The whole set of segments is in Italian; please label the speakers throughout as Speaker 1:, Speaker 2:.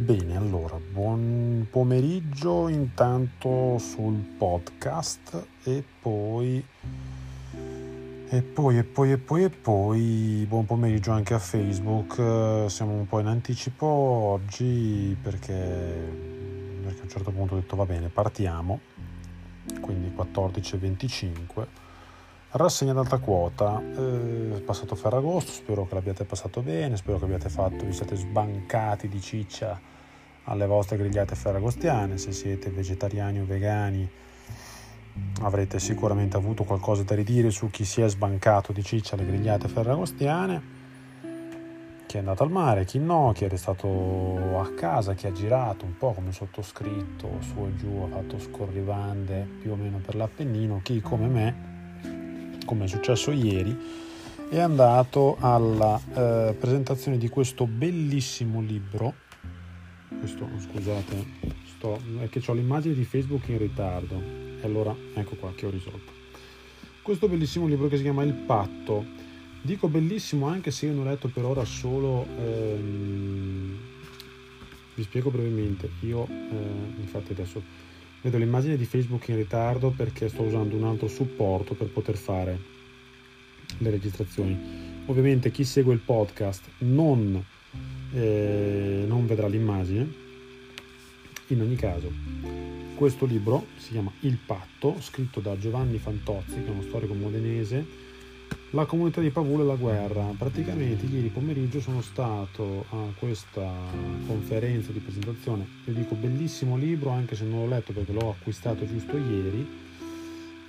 Speaker 1: Bene, allora, buon pomeriggio intanto sul podcast e poi e poi e poi e poi e poi buon pomeriggio anche a Facebook. Siamo un po' in anticipo oggi perché, perché a un certo punto ho detto va bene, partiamo. Quindi 14.25 Rassegna ad alta quota, eh, è passato Ferragosto, spero che l'abbiate passato bene, spero che abbiate fatto, vi siete sbancati di ciccia alle vostre grigliate ferragostiane, se siete vegetariani o vegani avrete sicuramente avuto qualcosa da ridire su chi si è sbancato di ciccia alle grigliate ferragostiane, chi è andato al mare, chi no, chi è restato a casa, chi ha girato un po' come sottoscritto su e giù, ha fatto scorrivande più o meno per l'Appennino, chi come me come è successo ieri, è andato alla eh, presentazione di questo bellissimo libro. Questo, scusate, sto, è che ho l'immagine di Facebook in ritardo. E allora ecco qua che ho risolto. Questo bellissimo libro che si chiama Il Patto. Dico bellissimo anche se io ne ho letto per ora solo... Ehm, vi spiego brevemente. Io, eh, infatti adesso Vedo l'immagine di Facebook in ritardo perché sto usando un altro supporto per poter fare le registrazioni. Ovviamente chi segue il podcast non, eh, non vedrà l'immagine. In ogni caso, questo libro si chiama Il Patto, scritto da Giovanni Fantozzi, che è uno storico modenese la comunità di Pavule e la guerra. Praticamente ieri pomeriggio sono stato a questa conferenza di presentazione, io dico bellissimo libro anche se non l'ho letto perché l'ho acquistato giusto ieri,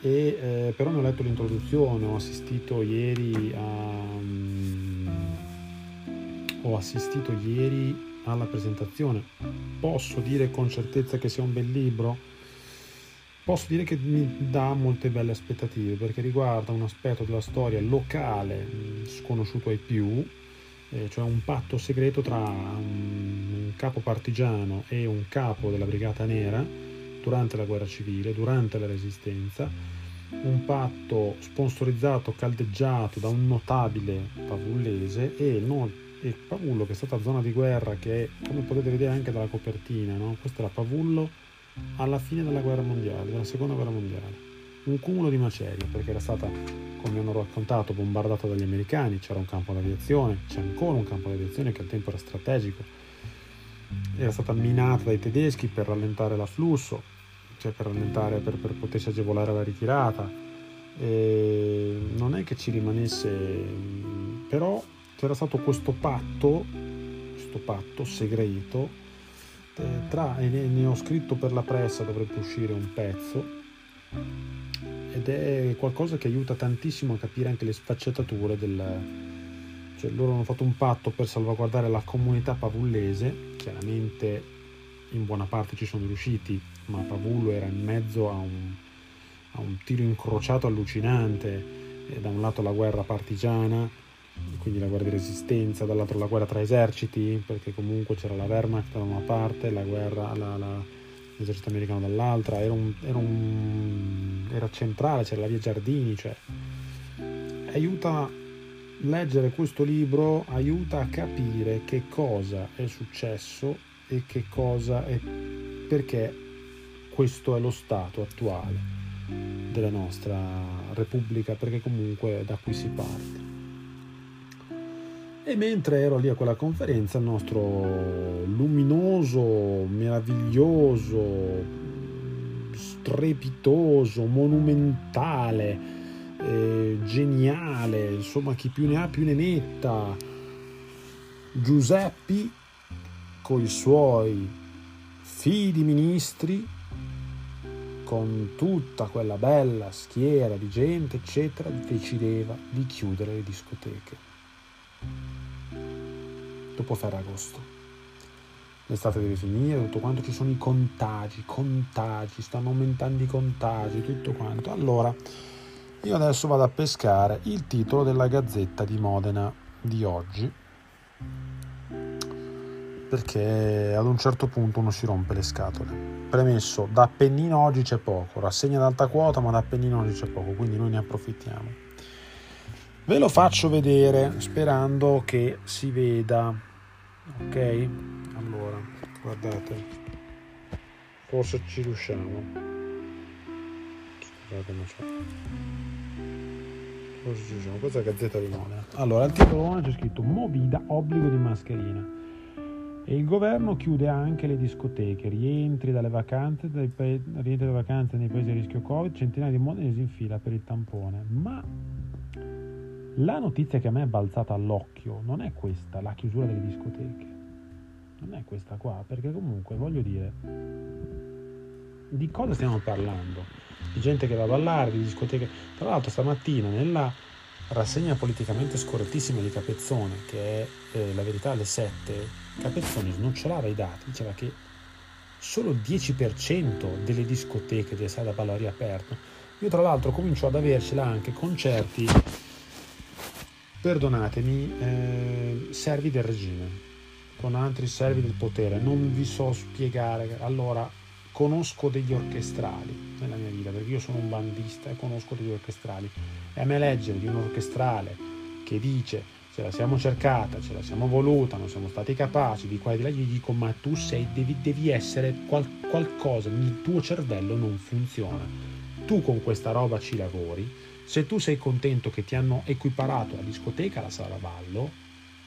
Speaker 1: e, eh, però ne ho letto l'introduzione, ho assistito ieri a... Um, ho assistito ieri alla presentazione. Posso dire con certezza che sia un bel libro? posso dire che mi dà molte belle aspettative perché riguarda un aspetto della storia locale sconosciuto ai più, eh, cioè un patto segreto tra un capo partigiano e un capo della Brigata Nera durante la guerra civile, durante la resistenza, un patto sponsorizzato, caldeggiato da un notabile pavullese e, no, e Pavullo che è stata zona di guerra che come potete vedere anche dalla copertina, no? questo era Pavullo alla fine della guerra mondiale, della seconda guerra mondiale. Un cumulo di macerie perché era stata, come hanno raccontato, bombardata dagli americani, c'era un campo d'aviazione, c'è ancora un campo d'aviazione che al tempo era strategico, era stata minata dai tedeschi per rallentare l'afflusso, cioè per rallentare, per, per potersi agevolare la ritirata. E non è che ci rimanesse, però c'era stato questo patto, questo patto segreto eh, tra, e ne, ne ho scritto per la pressa, dovrebbe uscire un pezzo ed è qualcosa che aiuta tantissimo a capire anche le sfaccettature del... Cioè, loro hanno fatto un patto per salvaguardare la comunità pavullese, chiaramente in buona parte ci sono riusciti, ma Pavullo era in mezzo a un, a un tiro incrociato allucinante, e da un lato la guerra partigiana, quindi la guerra di resistenza, dall'altro la guerra tra eserciti, perché comunque c'era la Wehrmacht da una parte, la guerra, la, la, l'esercito americano dall'altra, era, un, era, un, era centrale, c'era la via Giardini, cioè aiuta leggere questo libro aiuta a capire che cosa è successo e che cosa è perché questo è lo stato attuale della nostra repubblica perché comunque da qui si parte e mentre ero lì a quella conferenza, il nostro luminoso, meraviglioso, strepitoso, monumentale, eh, geniale, insomma chi più ne ha più ne metta, Giuseppi, con i suoi fidi ministri, con tutta quella bella schiera di gente, eccetera, decideva di chiudere le discoteche dopo Ferragosto. L'estate deve finire, tutto quanto, ci sono i contagi, contagi, stanno aumentando i contagi, tutto quanto. Allora, io adesso vado a pescare il titolo della Gazzetta di Modena di oggi, perché ad un certo punto uno si rompe le scatole. Premesso, da Appennino oggi c'è poco, rassegna ad alta quota, ma da Appennino oggi c'è poco, quindi noi ne approfittiamo. Ve lo faccio vedere sperando che si veda. Ok? Allora, guardate forse ci riusciamo scusate ma c'è forse ci riusciamo questa è la Gazzetta di Modena allora al titolo 1 c'è scritto Movida obbligo di mascherina e il governo chiude anche le discoteche, rientri dalle vacanze, dai pa- rientri dalle vacanze nei paesi a rischio Covid, centinaia di modenesi in fila per il tampone. Ma la notizia che a me è balzata all'occhio non è questa, la chiusura delle discoteche. Non è questa qua, perché comunque voglio dire, di cosa stiamo parlando? Di gente che va a ballare, di discoteche. Tra l'altro stamattina nella rassegna politicamente scorrettissima di Capezzone, che è eh, la verità alle 7, Capezzone snocciolava i dati, diceva che solo il 10% delle discoteche, delle sale da ballo riaperto. Io tra l'altro comincio ad avercela anche concerti, perdonatemi, eh, servi del regime, con altri servi del potere. Non vi so spiegare. Allora, conosco degli orchestrali nella mia vita, perché io sono un bandista e conosco degli orchestrali. E a me leggere di un orchestrale che dice ce la siamo cercata, ce la siamo voluta, non siamo stati capaci, di qua e di là, gli dico ma tu sei, devi, devi essere qual, qualcosa, il tuo cervello non funziona. Tu con questa roba ci lavori, se tu sei contento che ti hanno equiparato la discoteca alla sala ballo,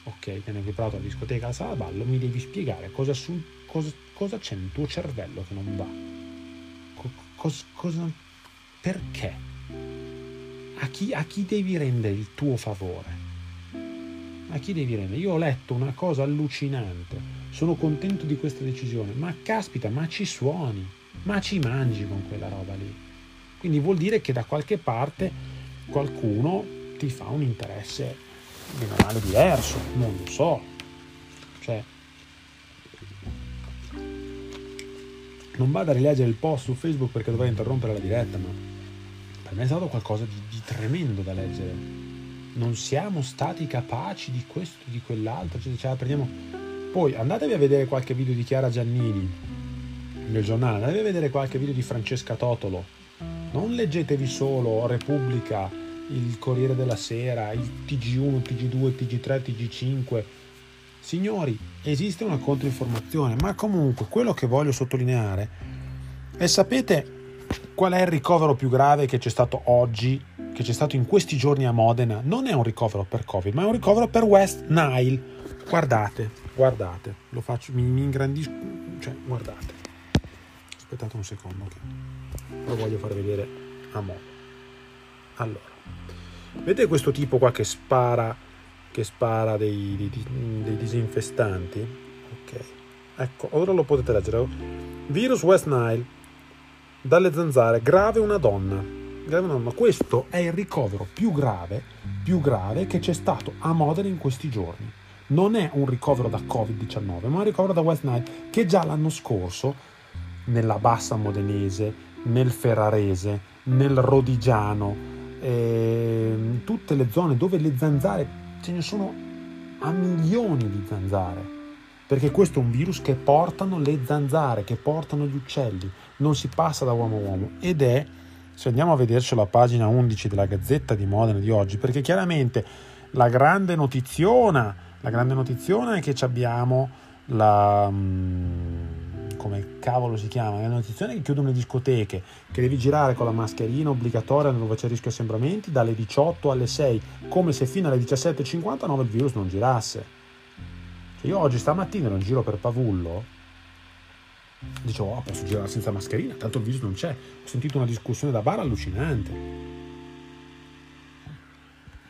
Speaker 1: ok, ti hanno equiparato la discoteca alla sala ballo, mi devi spiegare cosa, su, cosa, cosa c'è nel tuo cervello che non va. Cosa, cosa, perché? A chi, a chi devi rendere il tuo favore? a chi devi rendere? Io ho letto una cosa allucinante, sono contento di questa decisione, ma caspita, ma ci suoni, ma ci mangi con quella roba lì. Quindi vuol dire che da qualche parte qualcuno ti fa un interesse male diverso, non lo so. Cioè, non vado a rileggere il post su Facebook perché dovrei interrompere la diretta, ma per me è stato qualcosa di, di tremendo da leggere. Non siamo stati capaci di questo, di quell'altro, cioè, cioè, prendiamo... Poi andatevi a vedere qualche video di Chiara Giannini nel giornale, andatevi a vedere qualche video di Francesca Totolo, non leggetevi solo Repubblica, il Corriere della Sera, il TG1, TG2, TG3, TG5. Signori, esiste una controinformazione, ma comunque quello che voglio sottolineare è sapete qual è il ricovero più grave che c'è stato oggi che c'è stato in questi giorni a Modena non è un ricovero per Covid, ma è un ricovero per West Nile. Guardate, guardate, lo faccio, mi, mi ingrandisco, cioè guardate. Aspettate un secondo che lo voglio far vedere a modo. Allora, vedete questo tipo qua che spara, che spara dei, dei, dei disinfestanti? Ok, ecco, ora lo potete leggere. Virus West Nile, dalle zanzare, grave una donna ma questo è il ricovero più grave, più grave che c'è stato a Modena in questi giorni. Non è un ricovero da Covid-19, ma un ricovero da West Nile che già l'anno scorso nella bassa modenese, nel ferrarese, nel rodigiano, eh, tutte le zone dove le zanzare ce ne sono a milioni di zanzare. Perché questo è un virus che portano le zanzare, che portano gli uccelli, non si passa da uomo a uomo ed è se andiamo a vederci la pagina 11 della Gazzetta di Modena di oggi, perché chiaramente la grande notiziona, la grande notiziona è che abbiamo la... Mm, come cavolo si chiama? La notizione è che chiudono le discoteche, che devi girare con la mascherina obbligatoria dove c'è rischio assembramenti dalle 18 alle 6, come se fino alle 17.59 il virus non girasse. Cioè io oggi stamattina ero in giro per Pavullo Dicevo, oh, posso girare senza mascherina, tanto il virus non c'è. Ho sentito una discussione da bar allucinante.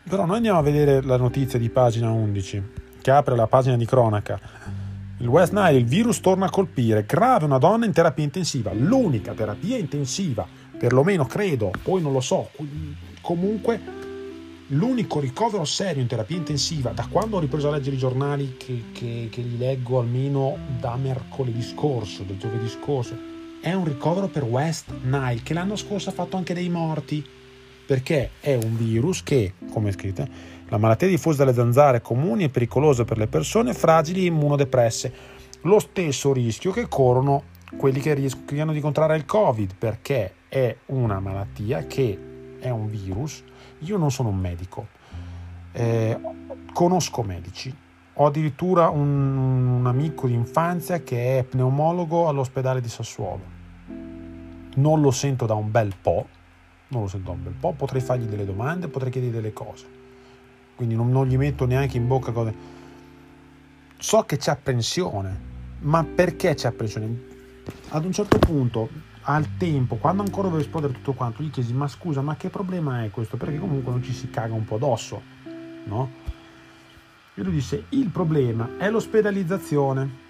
Speaker 1: Però noi andiamo a vedere la notizia di pagina 11, che apre la pagina di cronaca. Il West Nile, il virus torna a colpire, grave una donna in terapia intensiva, l'unica terapia intensiva, perlomeno credo, poi non lo so, comunque l'unico ricovero serio in terapia intensiva da quando ho ripreso a leggere i giornali che, che, che li leggo almeno da mercoledì scorso, da giovedì scorso, è un ricovero per West Nile che l'anno scorso ha fatto anche dei morti perché è un virus che, come è scritto, la malattia diffusa dalle zanzare comuni e pericolosa per le persone fragili e immunodepresse, lo stesso rischio che corrono quelli che rischiano di contrarre il Covid perché è una malattia che è un virus. Io non sono un medico, eh, conosco medici. Ho addirittura un, un amico di infanzia che è pneumologo all'ospedale di Sassuolo. Non lo sento da un bel po', non lo sento da un bel po', potrei fargli delle domande, potrei chiedergli delle cose. Quindi non, non gli metto neanche in bocca cose. So che c'è apprensione, ma perché c'è apprensione? Ad un certo punto, al tempo, quando ancora doveva esplodere tutto quanto, gli chiesi, ma scusa, ma che problema è questo? Perché comunque non ci si caga un po' addosso, no? E lui disse, il problema è l'ospedalizzazione.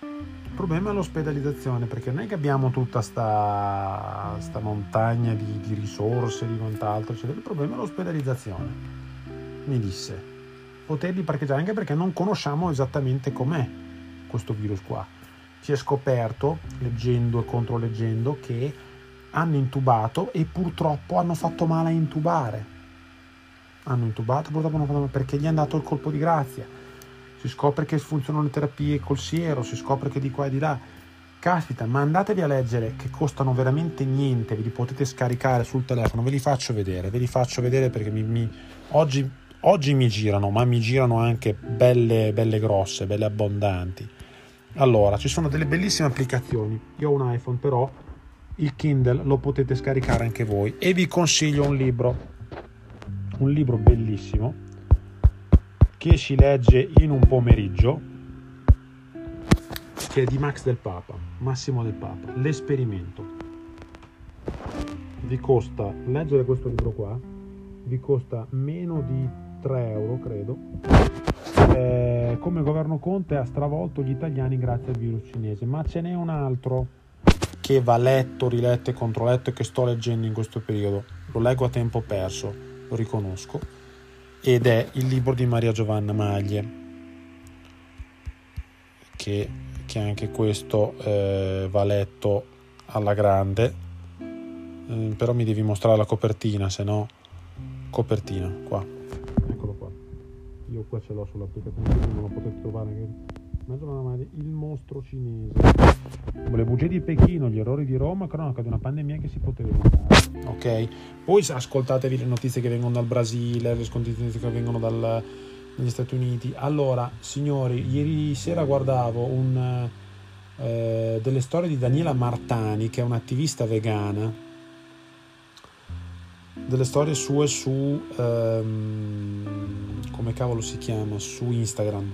Speaker 1: Il problema è l'ospedalizzazione, perché non è che abbiamo tutta sta, sta montagna di, di, risorse, di quant'altro, eccetera. Il problema è l'ospedalizzazione. Mi disse, poterli parcheggiare anche perché non conosciamo esattamente com'è questo virus qua. Si è scoperto, leggendo e controleggendo, che hanno intubato e purtroppo hanno fatto male a intubare hanno intubato, purtroppo non fanno perché gli è andato il colpo di grazia. Si scopre che funzionano le terapie col siero, si scopre che di qua e di là. Caspita, ma andatevi a leggere che costano veramente niente, ve li potete scaricare sul telefono, ve li faccio vedere, ve li faccio vedere perché mi, mi, oggi, oggi, mi girano, ma mi girano anche belle, belle grosse, belle abbondanti. Allora, ci sono delle bellissime applicazioni. Io ho un iPhone, però il Kindle lo potete scaricare anche voi e vi consiglio un libro un libro bellissimo che si legge in un pomeriggio che è di Max del Papa, Massimo del Papa, L'esperimento. Vi costa, leggere questo libro qua, vi costa meno di 3 euro, credo. Eh, come governo Conte ha stravolto gli italiani grazie al virus cinese, ma ce n'è un altro che va letto, riletto e controletto e che sto leggendo in questo periodo. Lo leggo a tempo perso lo riconosco, ed è il libro di Maria Giovanna Maglie, che, che anche questo eh, va letto alla grande, eh, però mi devi mostrare la copertina, se no copertina, qua, io qua ce l'ho sull'applicazione, non lo potete trovare il mostro cinese. Le bugie di Pechino, gli errori di Roma, cronaca di una pandemia che si poteva evitare. Ok? Poi ascoltatevi le notizie che vengono dal Brasile, le notizie che vengono dal, dagli Stati Uniti. Allora, signori, ieri sera guardavo un, eh, delle storie di Daniela Martani, che è un'attivista vegana. Delle storie sue su ehm, come cavolo si chiama? Su Instagram.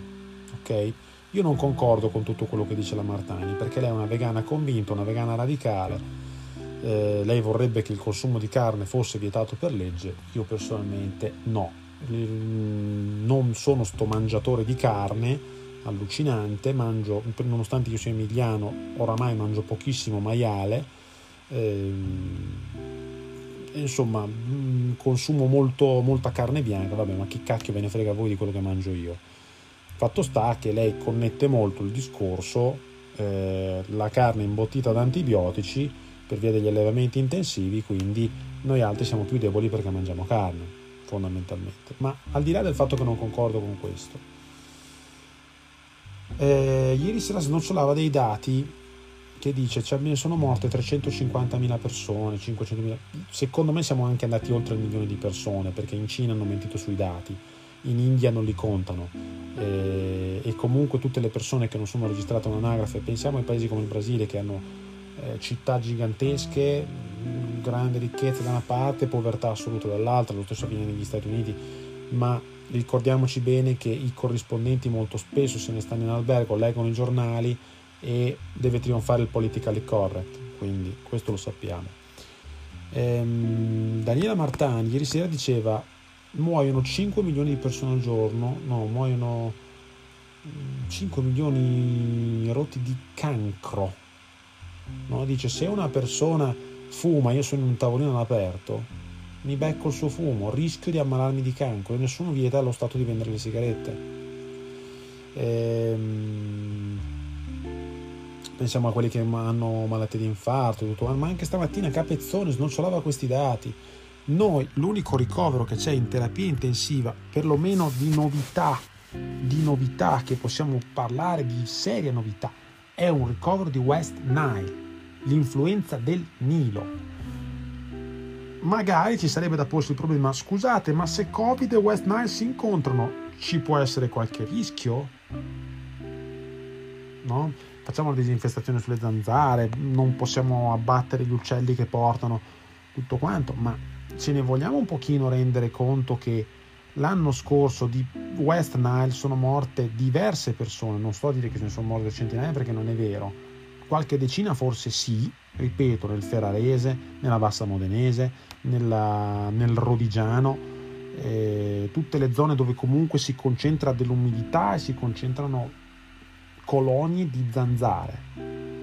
Speaker 1: Ok? Io non concordo con tutto quello che dice la Martani, perché lei è una vegana convinta, una vegana radicale. Eh, lei vorrebbe che il consumo di carne fosse vietato per legge, io personalmente no. Non sono sto mangiatore di carne allucinante, mangio, nonostante io sia emiliano, oramai mangio pochissimo maiale. Eh, insomma, consumo molto, molta carne bianca, vabbè, ma chi cacchio ve ne frega voi di quello che mangio io? Fatto sta che lei connette molto il discorso, eh, la carne imbottita da antibiotici per via degli allevamenti intensivi, quindi noi altri siamo più deboli perché mangiamo carne, fondamentalmente. Ma al di là del fatto che non concordo con questo, eh, ieri sera snocciolava dei dati che dice cioè, sono morte 350.000 persone, 500.000. Secondo me siamo anche andati oltre il milione di persone perché in Cina hanno mentito sui dati in India non li contano eh, e comunque tutte le persone che non sono registrate all'anagrafe, pensiamo ai paesi come il Brasile che hanno eh, città gigantesche, grande ricchezza da una parte, povertà assoluta dall'altra, lo stesso avviene negli Stati Uniti, ma ricordiamoci bene che i corrispondenti molto spesso se ne stanno in albergo, leggono i giornali e deve trionfare il politically correct, quindi questo lo sappiamo. Ehm, Daniela Martani ieri sera diceva muoiono 5 milioni di persone al giorno, no, muoiono 5 mm, milioni rotti di cancro. No? Dice se una persona fuma, io sono in un tavolino all'aperto, mi becco il suo fumo, rischio di ammalarmi di cancro e nessuno vieta allo Stato di vendere le sigarette. Ehm, pensiamo a quelli che hanno malattie di infarto, tutto, ma anche stamattina Capezzone snocciolava questi dati noi l'unico ricovero che c'è in terapia intensiva, perlomeno di novità, di novità che possiamo parlare di seria novità, è un ricovero di West Nile, l'influenza del Nilo. Magari ci sarebbe da porsi il problema, scusate, ma se Covid e West Nile si incontrano, ci può essere qualche rischio, no? Facciamo la disinfestazione sulle zanzare, non possiamo abbattere gli uccelli che portano tutto quanto, ma ce ne vogliamo un pochino rendere conto che l'anno scorso di West Nile sono morte diverse persone, non sto a dire che se ne sono morte centinaia perché non è vero, qualche decina forse sì, ripeto, nel Ferrarese, nella Bassa Modenese, nella, nel Rodigiano, eh, tutte le zone dove comunque si concentra dell'umidità e si concentrano colonie di zanzare,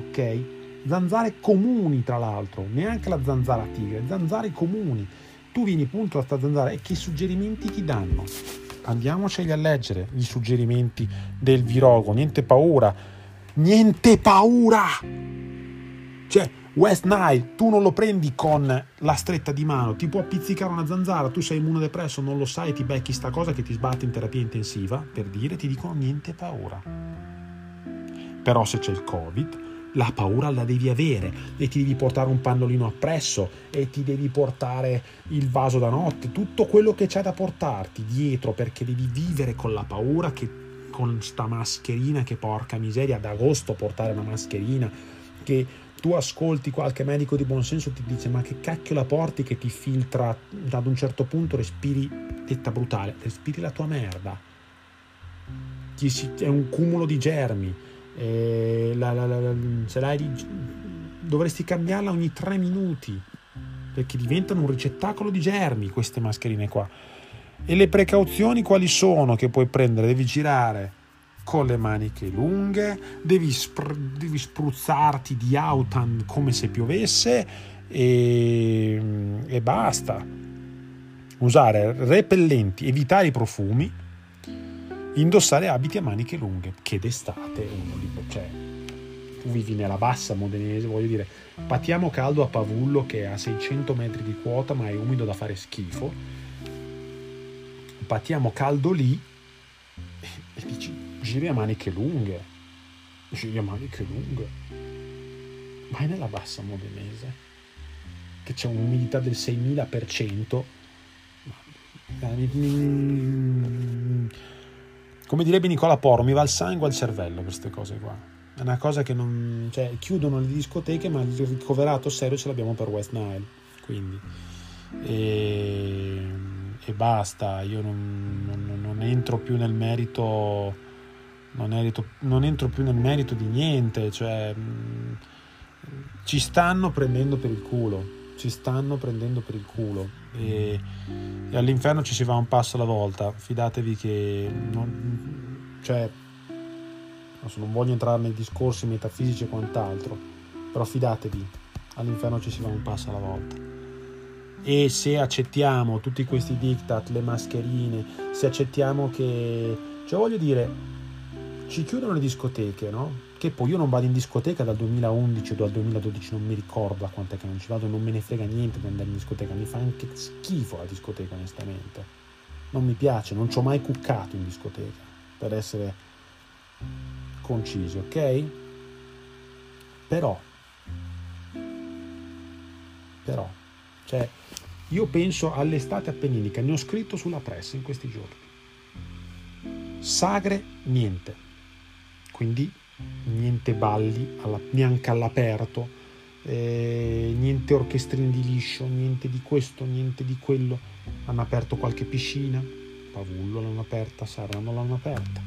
Speaker 1: ok? Zanzare comuni tra l'altro, neanche la zanzara tigre, zanzare comuni. Tu vieni punto a sta zanzara e che suggerimenti ti danno? Andiamoceli a leggere i suggerimenti del virogo, niente paura, niente paura! Cioè, West Nile, tu non lo prendi con la stretta di mano, ti può pizzicare una zanzara, tu sei immunodepresso, non lo sai, ti becchi sta cosa che ti sbatte in terapia intensiva, per dire, ti dicono niente paura. Però se c'è il Covid, la paura la devi avere e ti devi portare un pannolino appresso e ti devi portare il vaso da notte, tutto quello che c'è da portarti dietro perché devi vivere con la paura che con sta mascherina che porca miseria, ad agosto portare una mascherina che tu ascolti qualche medico di buonsenso ti dice ma che cacchio la porti che ti filtra ad un certo punto respiri detta brutale respiri la tua merda. È un cumulo di germi la, la, la, l'hai dovresti cambiarla ogni tre minuti perché diventano un ricettacolo di germi queste mascherine qua e le precauzioni quali sono che puoi prendere devi girare con le maniche lunghe, devi, spr- devi spruzzarti di autan come se piovesse e, e basta. Usare repellenti, evitare i profumi, indossare abiti a maniche lunghe, che d'estate uno li cioè, tu vivi nella bassa modenese, voglio dire, patiamo caldo a Pavullo che è a 600 metri di quota ma è umido da fare schifo, patiamo caldo lì e, e dici giri a maniche lunghe, giri a maniche lunghe. Vai nella bassa modenese, che c'è un'umidità del 6000%. Come direbbe Nicola Poro, mi va il sangue al cervello queste cose qua. È una cosa che non... cioè, chiudono le discoteche, ma il ricoverato serio ce l'abbiamo per West Nile. Quindi... E, e basta, io non, non, non entro più nel merito non, erito, non entro più nel merito di niente, cioè mh, mm, ci stanno prendendo per il culo, ci stanno prendendo per il culo e, e, all'inferno ci si va un passo alla volta, fidatevi che non, cioè, non voglio entrare nei discorsi metafisici e quant'altro, però fidatevi, all'inferno ci si va un passo alla volta. E se accettiamo tutti questi diktat, le mascherine, se accettiamo che, cioè voglio dire, ci chiudono le discoteche, no? Che poi io non vado in discoteca dal 2011 o dal 2012, non mi ricordo a quant'è che non ci vado, non me ne frega niente di andare in discoteca, mi fa anche schifo la discoteca onestamente. Non mi piace, non ci ho mai cuccato in discoteca, per essere concisi, ok? Però, però, cioè, io penso all'estate appenninica, ne ho scritto sulla pressa in questi giorni. Sagre, niente quindi niente balli alla, neanche all'aperto, eh, niente orchestrine di liscio, niente di questo, niente di quello. Hanno aperto qualche piscina, Pavullo l'hanno aperta, Sarano l'hanno aperta.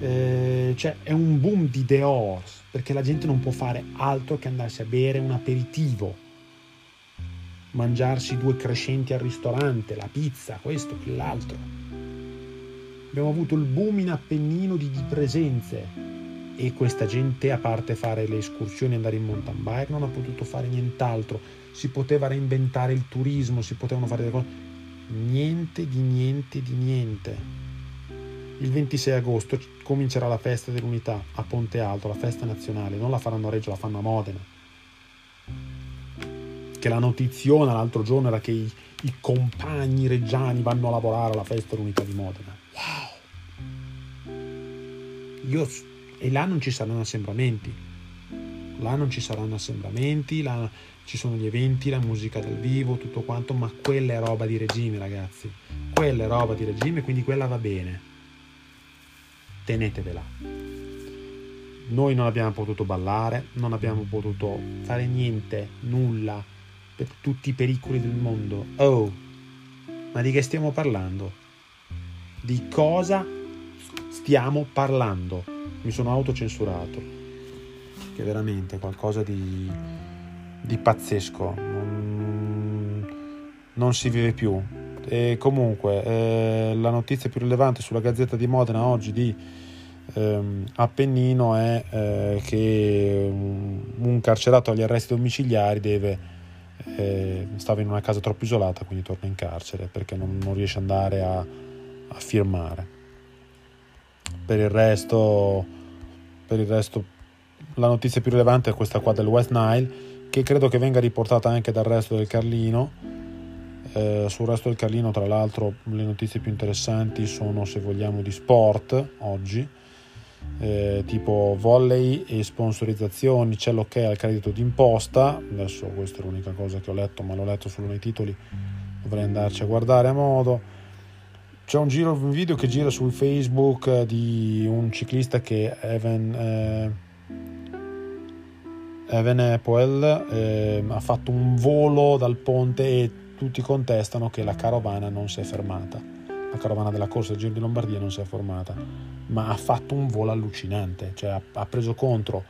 Speaker 1: Eh, cioè è un boom di dehors perché la gente non può fare altro che andarsi a bere un aperitivo, mangiarsi due crescenti al ristorante, la pizza, questo, quell'altro. Abbiamo avuto il boom in Appennino di, di presenze e questa gente, a parte fare le escursioni e andare in mountain bike, non ha potuto fare nient'altro. Si poteva reinventare il turismo, si potevano fare delle cose. Niente di niente di niente. Il 26 agosto comincerà la festa dell'unità a Ponte Alto, la festa nazionale. Non la faranno a Reggio, la fanno a Modena. Che la notiziona l'altro giorno era che i, i compagni reggiani vanno a lavorare alla festa dell'unità di Modena. Wow! Io e là non ci saranno assembramenti. Là non ci saranno assembramenti, là ci sono gli eventi, la musica dal vivo, tutto quanto, ma quella è roba di regime, ragazzi. Quella è roba di regime, quindi quella va bene. tenetevela. Noi non abbiamo potuto ballare, non abbiamo potuto fare niente, nulla, per tutti i pericoli del mondo. Oh, ma di che stiamo parlando? Di cosa stiamo parlando? Mi sono autocensurato, che è veramente qualcosa di, di pazzesco. Non, non si vive più, e comunque, eh, la notizia più rilevante sulla Gazzetta di Modena oggi di ehm, Appennino è eh, che un, carcerato agli arresti domiciliari deve, eh, stava in una casa troppo isolata, quindi torna in carcere perché non, non riesce ad andare a, a, firmare. Per il, resto, per il resto, la notizia più rilevante è questa qua del West Nile, che credo che venga riportata anche dal resto del Carlino eh, sul resto del Carlino, tra l'altro, le notizie più interessanti sono, se vogliamo, di sport oggi, eh, tipo volley e sponsorizzazioni, c'è l'ok al credito d'imposta. Adesso questa è l'unica cosa che ho letto, ma l'ho letto solo nei titoli, dovrei andarci a guardare a modo. C'è un, giro, video che gira su Facebook di un ciclista che Evan. Eh, Evan Apple eh, ha fatto un volo dal ponte e tutti contestano che la carovana non si è fermata. La carovana della corsa del Giro di Lombardia non si è fermata, ma ha fatto un volo allucinante, cioè ha preso contro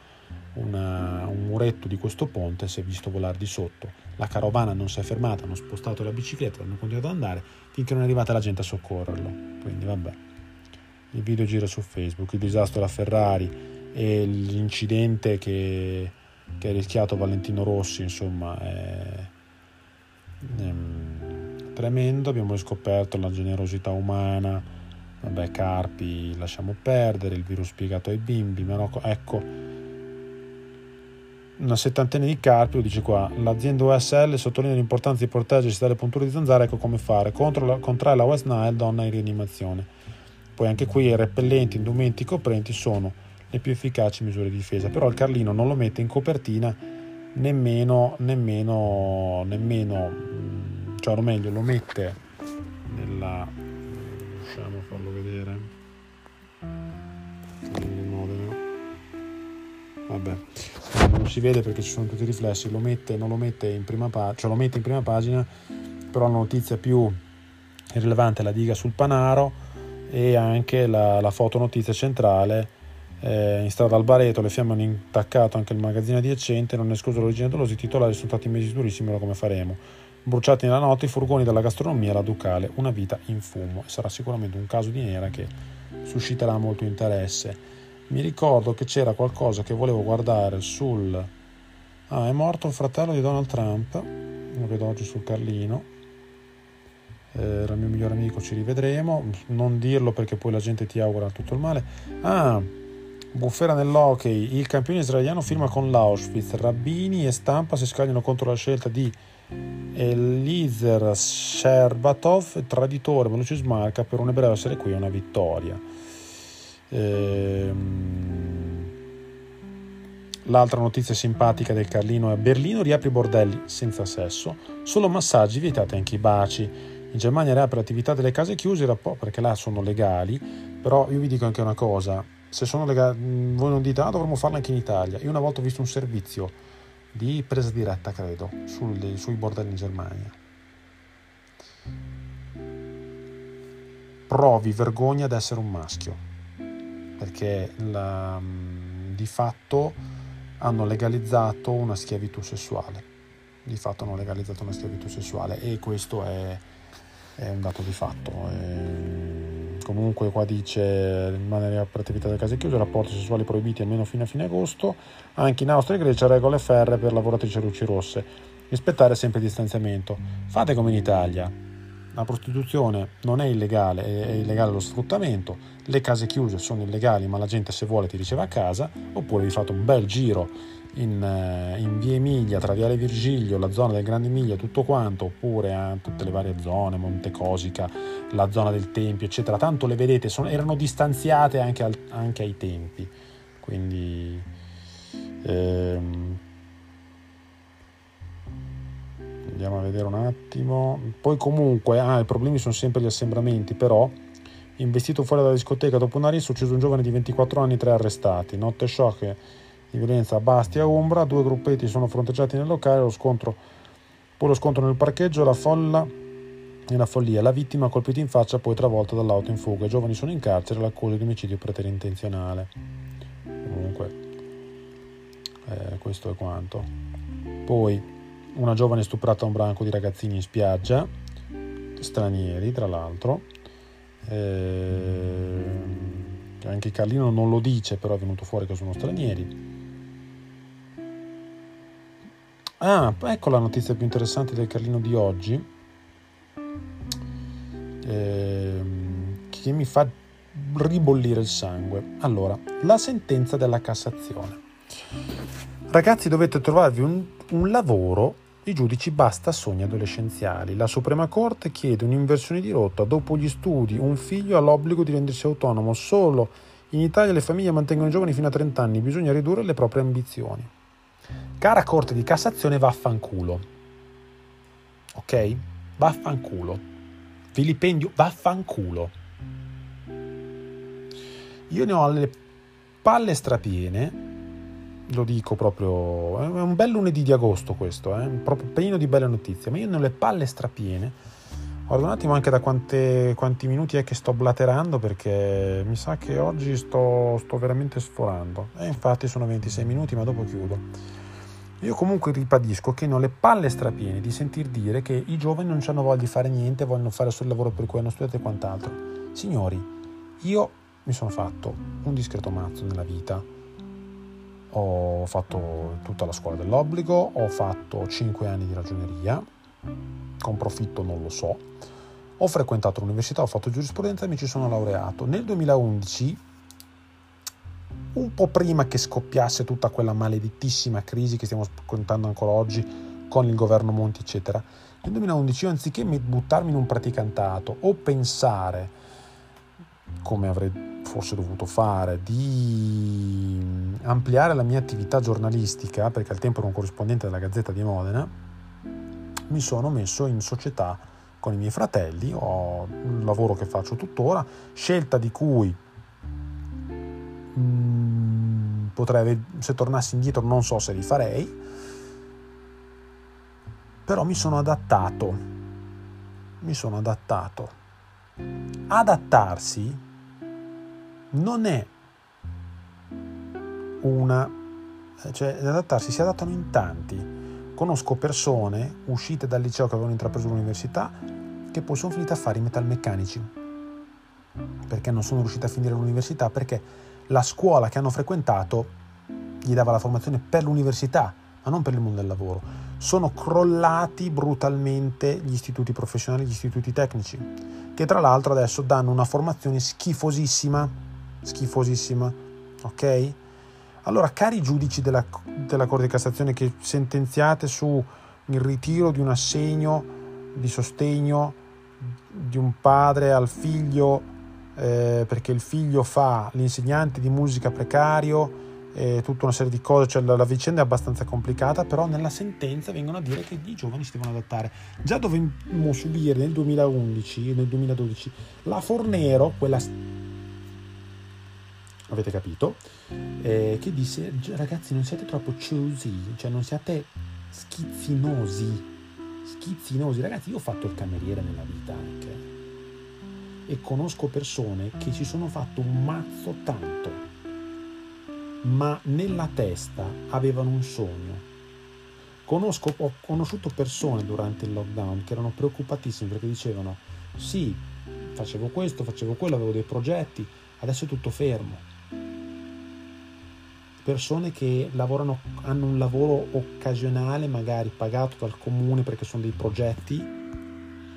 Speaker 1: una, un muretto di questo ponte si è visto volare di sotto. La carovana non si è fermata, hanno spostato la bicicletta, hanno continuato ad andare finché non è arrivata la gente a soccorrerlo. Quindi vabbè. Il video gira su Facebook, il disastro della Ferrari e l'incidente che, che ha rischiato Valentino Rossi, insomma, è ehm, tremendo, abbiamo scoperto la generosità umana, vabbè carpi lasciamo perdere, il virus spiegato ai bimbi, ma no, ecco una settantina di carpi, lo dice qua, l'azienda USL sottolinea l'importanza di proteggersi dalle punture di zanzara, ecco come fare, contro la, contrae la West Nile, donna in rianimazione. Poi anche qui i repellenti, indumenti, coprenti sono le più efficaci misure di difesa, però il Carlino non lo mette in copertina nemmeno, nemmeno, nemmeno mm, cioè o meglio lo mette nella riusciamo a farlo vedere. Vabbè non si vede perché ci sono tutti i riflessi lo mette, non lo mette in prima pagina cioè lo mette in prima pagina però la notizia più rilevante è la diga sul Panaro e anche la, la fotonotizia centrale eh, in strada al Bareto le fiamme hanno intaccato anche il magazzino adiacente, non è escluso l'origine dolosa, i titolari sono stati mesi durissimi, ora come faremo? Bruciati nella notte i furgoni della gastronomia, la Ducale, una vita in fumo. Sarà sicuramente un caso di nera che susciterà molto interesse. Mi ricordo che c'era qualcosa che volevo guardare sul... Ah, è morto il fratello di Donald Trump, lo vedo oggi sul Carlino, era il mio migliore amico, ci rivedremo. Non dirlo perché poi la gente ti augura tutto il male. Ah, Bufera nell'hockey, il campione israeliano firma con l'Auschwitz, Rabbini e Stampa si scagliano contro la scelta di Eliezer Sherbatov, traditore, ma Lucius Marca per un ebreo essere qui è una vittoria. Ehm... L'altra notizia simpatica del Carlino è Berlino riapre i bordelli senza sesso, solo massaggi vietati anche i baci. In Germania riapre l'attività delle case chiuse perché là sono legali, però io vi dico anche una cosa, se sono legali, voi non dite, ah, dovremmo farlo anche in Italia. Io una volta ho visto un servizio di presa diretta, credo, sul, sui bordelli in Germania. Provi vergogna ad essere un maschio, perché la, di fatto hanno legalizzato una schiavitù sessuale. Di fatto hanno legalizzato una schiavitù sessuale e questo è, è un dato di fatto. È, comunque qua dice rimanere per attività delle case chiuse, rapporti sessuali proibiti almeno fino a fine agosto, anche in Austria e Grecia regole ferre per lavoratrici a luci rosse, rispettare sempre il distanziamento. Fate come in Italia, la prostituzione non è illegale, è illegale lo sfruttamento, le case chiuse sono illegali ma la gente se vuole ti riceve a casa, oppure vi fate un bel giro in, eh, in, via Emilia, tra Viale Virgilio, la zona del Grande Emilia, tutto quanto, oppure a tutte le varie zone, Monte Cosica, la zona del Tempio, eccetera. Tanto le vedete, sono, erano distanziate anche, al, anche, ai tempi. Quindi ehm, andiamo a vedere un attimo. Poi comunque, ah, i problemi sono sempre gli assembramenti, però investito fuori dalla discoteca dopo una rissa, ucciso un giovane di 24 anni, tre arrestati. Notte shock di violenza a Bastia Umbra, due gruppetti sono fronteggiati nel locale, lo scontro, poi lo scontro nel parcheggio, la folla nella follia. La vittima colpita in faccia poi travolta dall'auto in fuga. I giovani sono in carcere, l'accusa di omicidio preterintenzionale. Comunque, eh, questo è quanto. Poi, una giovane stuprata da un branco di ragazzini in spiaggia, stranieri tra l'altro. Eh, anche Carlino non lo dice, però è venuto fuori che sono stranieri. Ah, ecco la notizia più interessante del Carlino di oggi, eh, che mi fa ribollire il sangue. Allora, la sentenza della Cassazione. Ragazzi, dovete trovarvi un, un lavoro i giudici basta sogni adolescenziali. La Suprema Corte chiede un'inversione di rotta. Dopo gli studi, un figlio ha l'obbligo di rendersi autonomo. Solo in Italia le famiglie mantengono i giovani fino a 30 anni. Bisogna ridurre le proprie ambizioni. Cara Corte di Cassazione, vaffanculo. Ok? Vaffanculo. Vilipendio, vaffanculo. Io ne ho le palle strapiene lo dico proprio, è un bel lunedì di agosto questo, eh? proprio pieno di belle notizie, ma io nelle palle strapiene. Guarda un attimo anche da quante, quanti minuti è che sto blaterando perché mi sa che oggi sto, sto veramente sforando. E infatti sono 26 minuti, ma dopo chiudo. Io comunque ribadisco che ho le palle strapiene di sentir dire che i giovani non hanno voglia di fare niente, vogliono fare solo il lavoro per cui hanno studiato e quant'altro. Signori, io mi sono fatto un discreto mazzo nella vita ho fatto tutta la scuola dell'obbligo, ho fatto 5 anni di ragioneria, con profitto non lo so, ho frequentato l'università, ho fatto giurisprudenza e mi ci sono laureato. Nel 2011, un po' prima che scoppiasse tutta quella maledettissima crisi che stiamo contando ancora oggi con il governo Monti, eccetera, nel 2011 io anziché buttarmi in un praticantato o pensare come avrei forse dovuto fare, di ampliare la mia attività giornalistica, perché al tempo ero un corrispondente della Gazzetta di Modena, mi sono messo in società con i miei fratelli, ho un lavoro che faccio tuttora, scelta di cui mh, mm, potrei, se tornassi indietro non so se li farei, però mi sono adattato, mi sono adattato. Adattarsi non è una... cioè adattarsi si adattano in tanti. Conosco persone uscite dal liceo che avevano intrapreso l'università che poi sono finite a fare i metalmeccanici perché non sono riuscite a finire l'università? Perché la scuola che hanno frequentato gli dava la formazione per l'università ma non per il mondo del lavoro. Sono crollati brutalmente gli istituti professionali gli istituti tecnici che tra l'altro adesso danno una formazione schifosissima schifosissima, ok? Allora, cari giudici della, della Corte di Cassazione che sentenziate su il ritiro di un assegno di sostegno di un padre al figlio eh, perché il figlio fa l'insegnante di musica precario e tutta una serie di cose, cioè la, la, vicenda è abbastanza complicata, però nella sentenza vengono a dire che i giovani si devono adattare. Già dovemmo subire nel 2011, nel 2012, la Fornero, quella avete capito, eh, che disse ragazzi non siate troppo choosy, cioè non siate schizzinosi, schizzinosi, ragazzi io ho fatto il cameriere nella vita anche. E conosco persone che ci sono fatto un mazzo tanto, ma nella testa avevano un sogno. Conosco, ho conosciuto persone durante il lockdown che erano preoccupatissime perché dicevano sì, facevo questo, facevo quello, avevo dei progetti, adesso è tutto fermo persone che lavorano, hanno un lavoro occasionale, magari pagato dal comune perché sono dei progetti,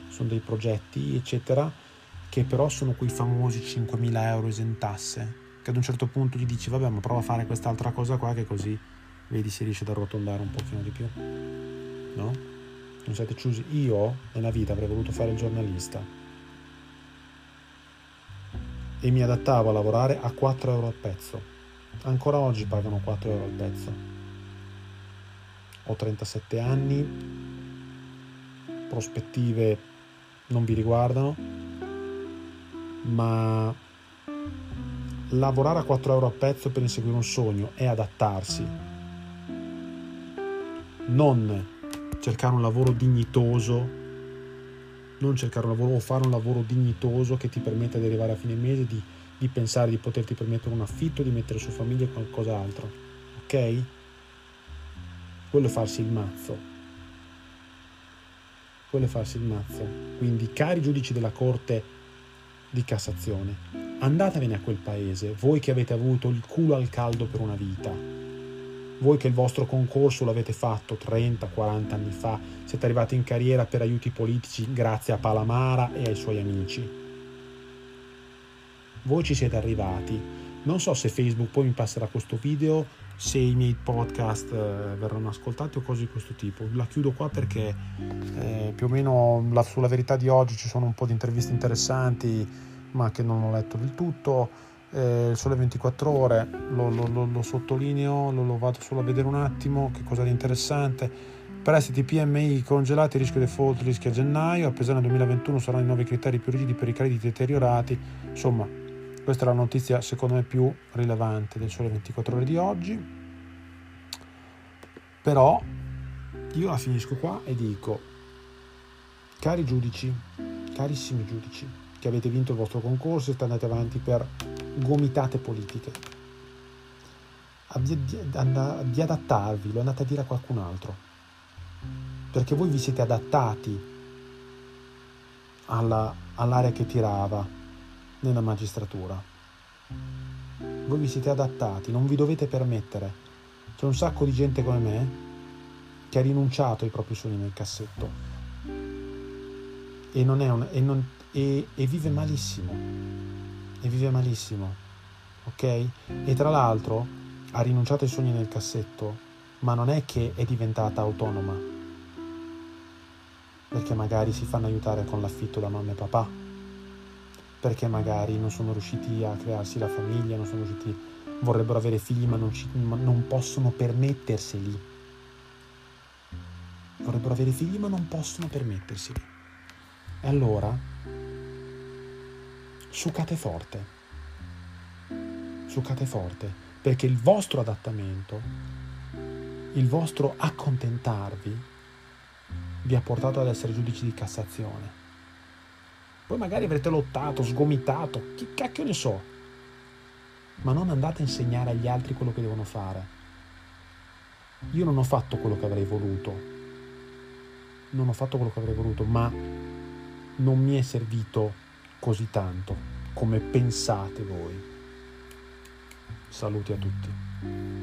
Speaker 1: sono dei progetti, eccetera, che però sono quei famosi 5.000 euro esentasse, che ad un certo punto gli dici vabbè ma prova a fare quest'altra cosa qua che così vedi se riesce ad arrotondare un pochino di più. No? Non siete chiusi. Io nella vita avrei voluto fare il giornalista e mi adattavo a lavorare a 4 euro al pezzo Ancora oggi pagano 4 euro al pezzo. Ho 37 anni, prospettive non vi riguardano. ma lavorare a 4 euro a pezzo per inseguire un sogno è adattarsi, non cercare un lavoro dignitoso, non cercare un lavoro o fare un lavoro dignitoso che ti permetta di arrivare a fine mese, di, di pensare di poterti permettere un affitto, di mettere su famiglia qualcos'altro, ok? Quello è farsi il mazzo quello è farsi il mazzo. Quindi, cari giudici della Corte di Cassazione, andatevene a quel paese, voi che avete avuto il culo al caldo per una vita, voi che il vostro concorso l'avete fatto 30-40 anni fa, siete arrivati in carriera per aiuti politici grazie a Palamara e ai suoi amici. Voi ci siete arrivati. Non so se Facebook poi mi passerà questo video se i miei podcast eh, verranno ascoltati o cose di questo tipo. La chiudo qua perché eh, più o meno la, sulla verità di oggi ci sono un po' di interviste interessanti, ma che non ho letto del tutto. Eh, sole 24 ore lo, lo, lo, lo sottolineo, lo, vado solo a vedere un attimo che cosa di interessante. Prestiti PMI congelati, rischio default, rischio a gennaio, a Pesana 2021 saranno i nuovi criteri più rigidi per i crediti deteriorati. Insomma, questa è la notizia secondo me più rilevante del Sole 24 ore di oggi. Però io la finisco qua e dico, cari giudici, carissimi giudici, che avete vinto il vostro concorso e andate avanti per gomitate politiche, di, di adattarvi, lo andate a dire a qualcun altro, perché voi vi siete adattati alla, all'area che tirava, nella magistratura. Voi vi siete adattati, non vi dovete permettere. C'è un sacco di gente come me che ha rinunciato ai propri sogni nel cassetto e, un, e, non, e, e vive malissimo. E vive malissimo. Ok? E tra l'altro ha rinunciato ai sogni nel cassetto, ma non è che è diventata autonoma. Perché magari si fanno aiutare con l'affitto da mamma e papà perché magari non sono riusciti a crearsi la famiglia, non sono riusciti, vorrebbero avere figli ma non, ci, ma non possono permetterseli. Vorrebbero avere figli ma non possono permetterseli. E allora, succate forte, succate forte, perché il vostro adattamento, il vostro accontentarvi, vi ha portato ad essere giudici di Cassazione poi magari avrete lottato, sgomitato, chi cacchio ne so. Ma non andate a insegnare agli altri quello che devono fare. Io non ho fatto quello che avrei voluto. Non ho fatto quello che avrei voluto, ma non mi è servito così tanto come pensate voi. Saluti a tutti.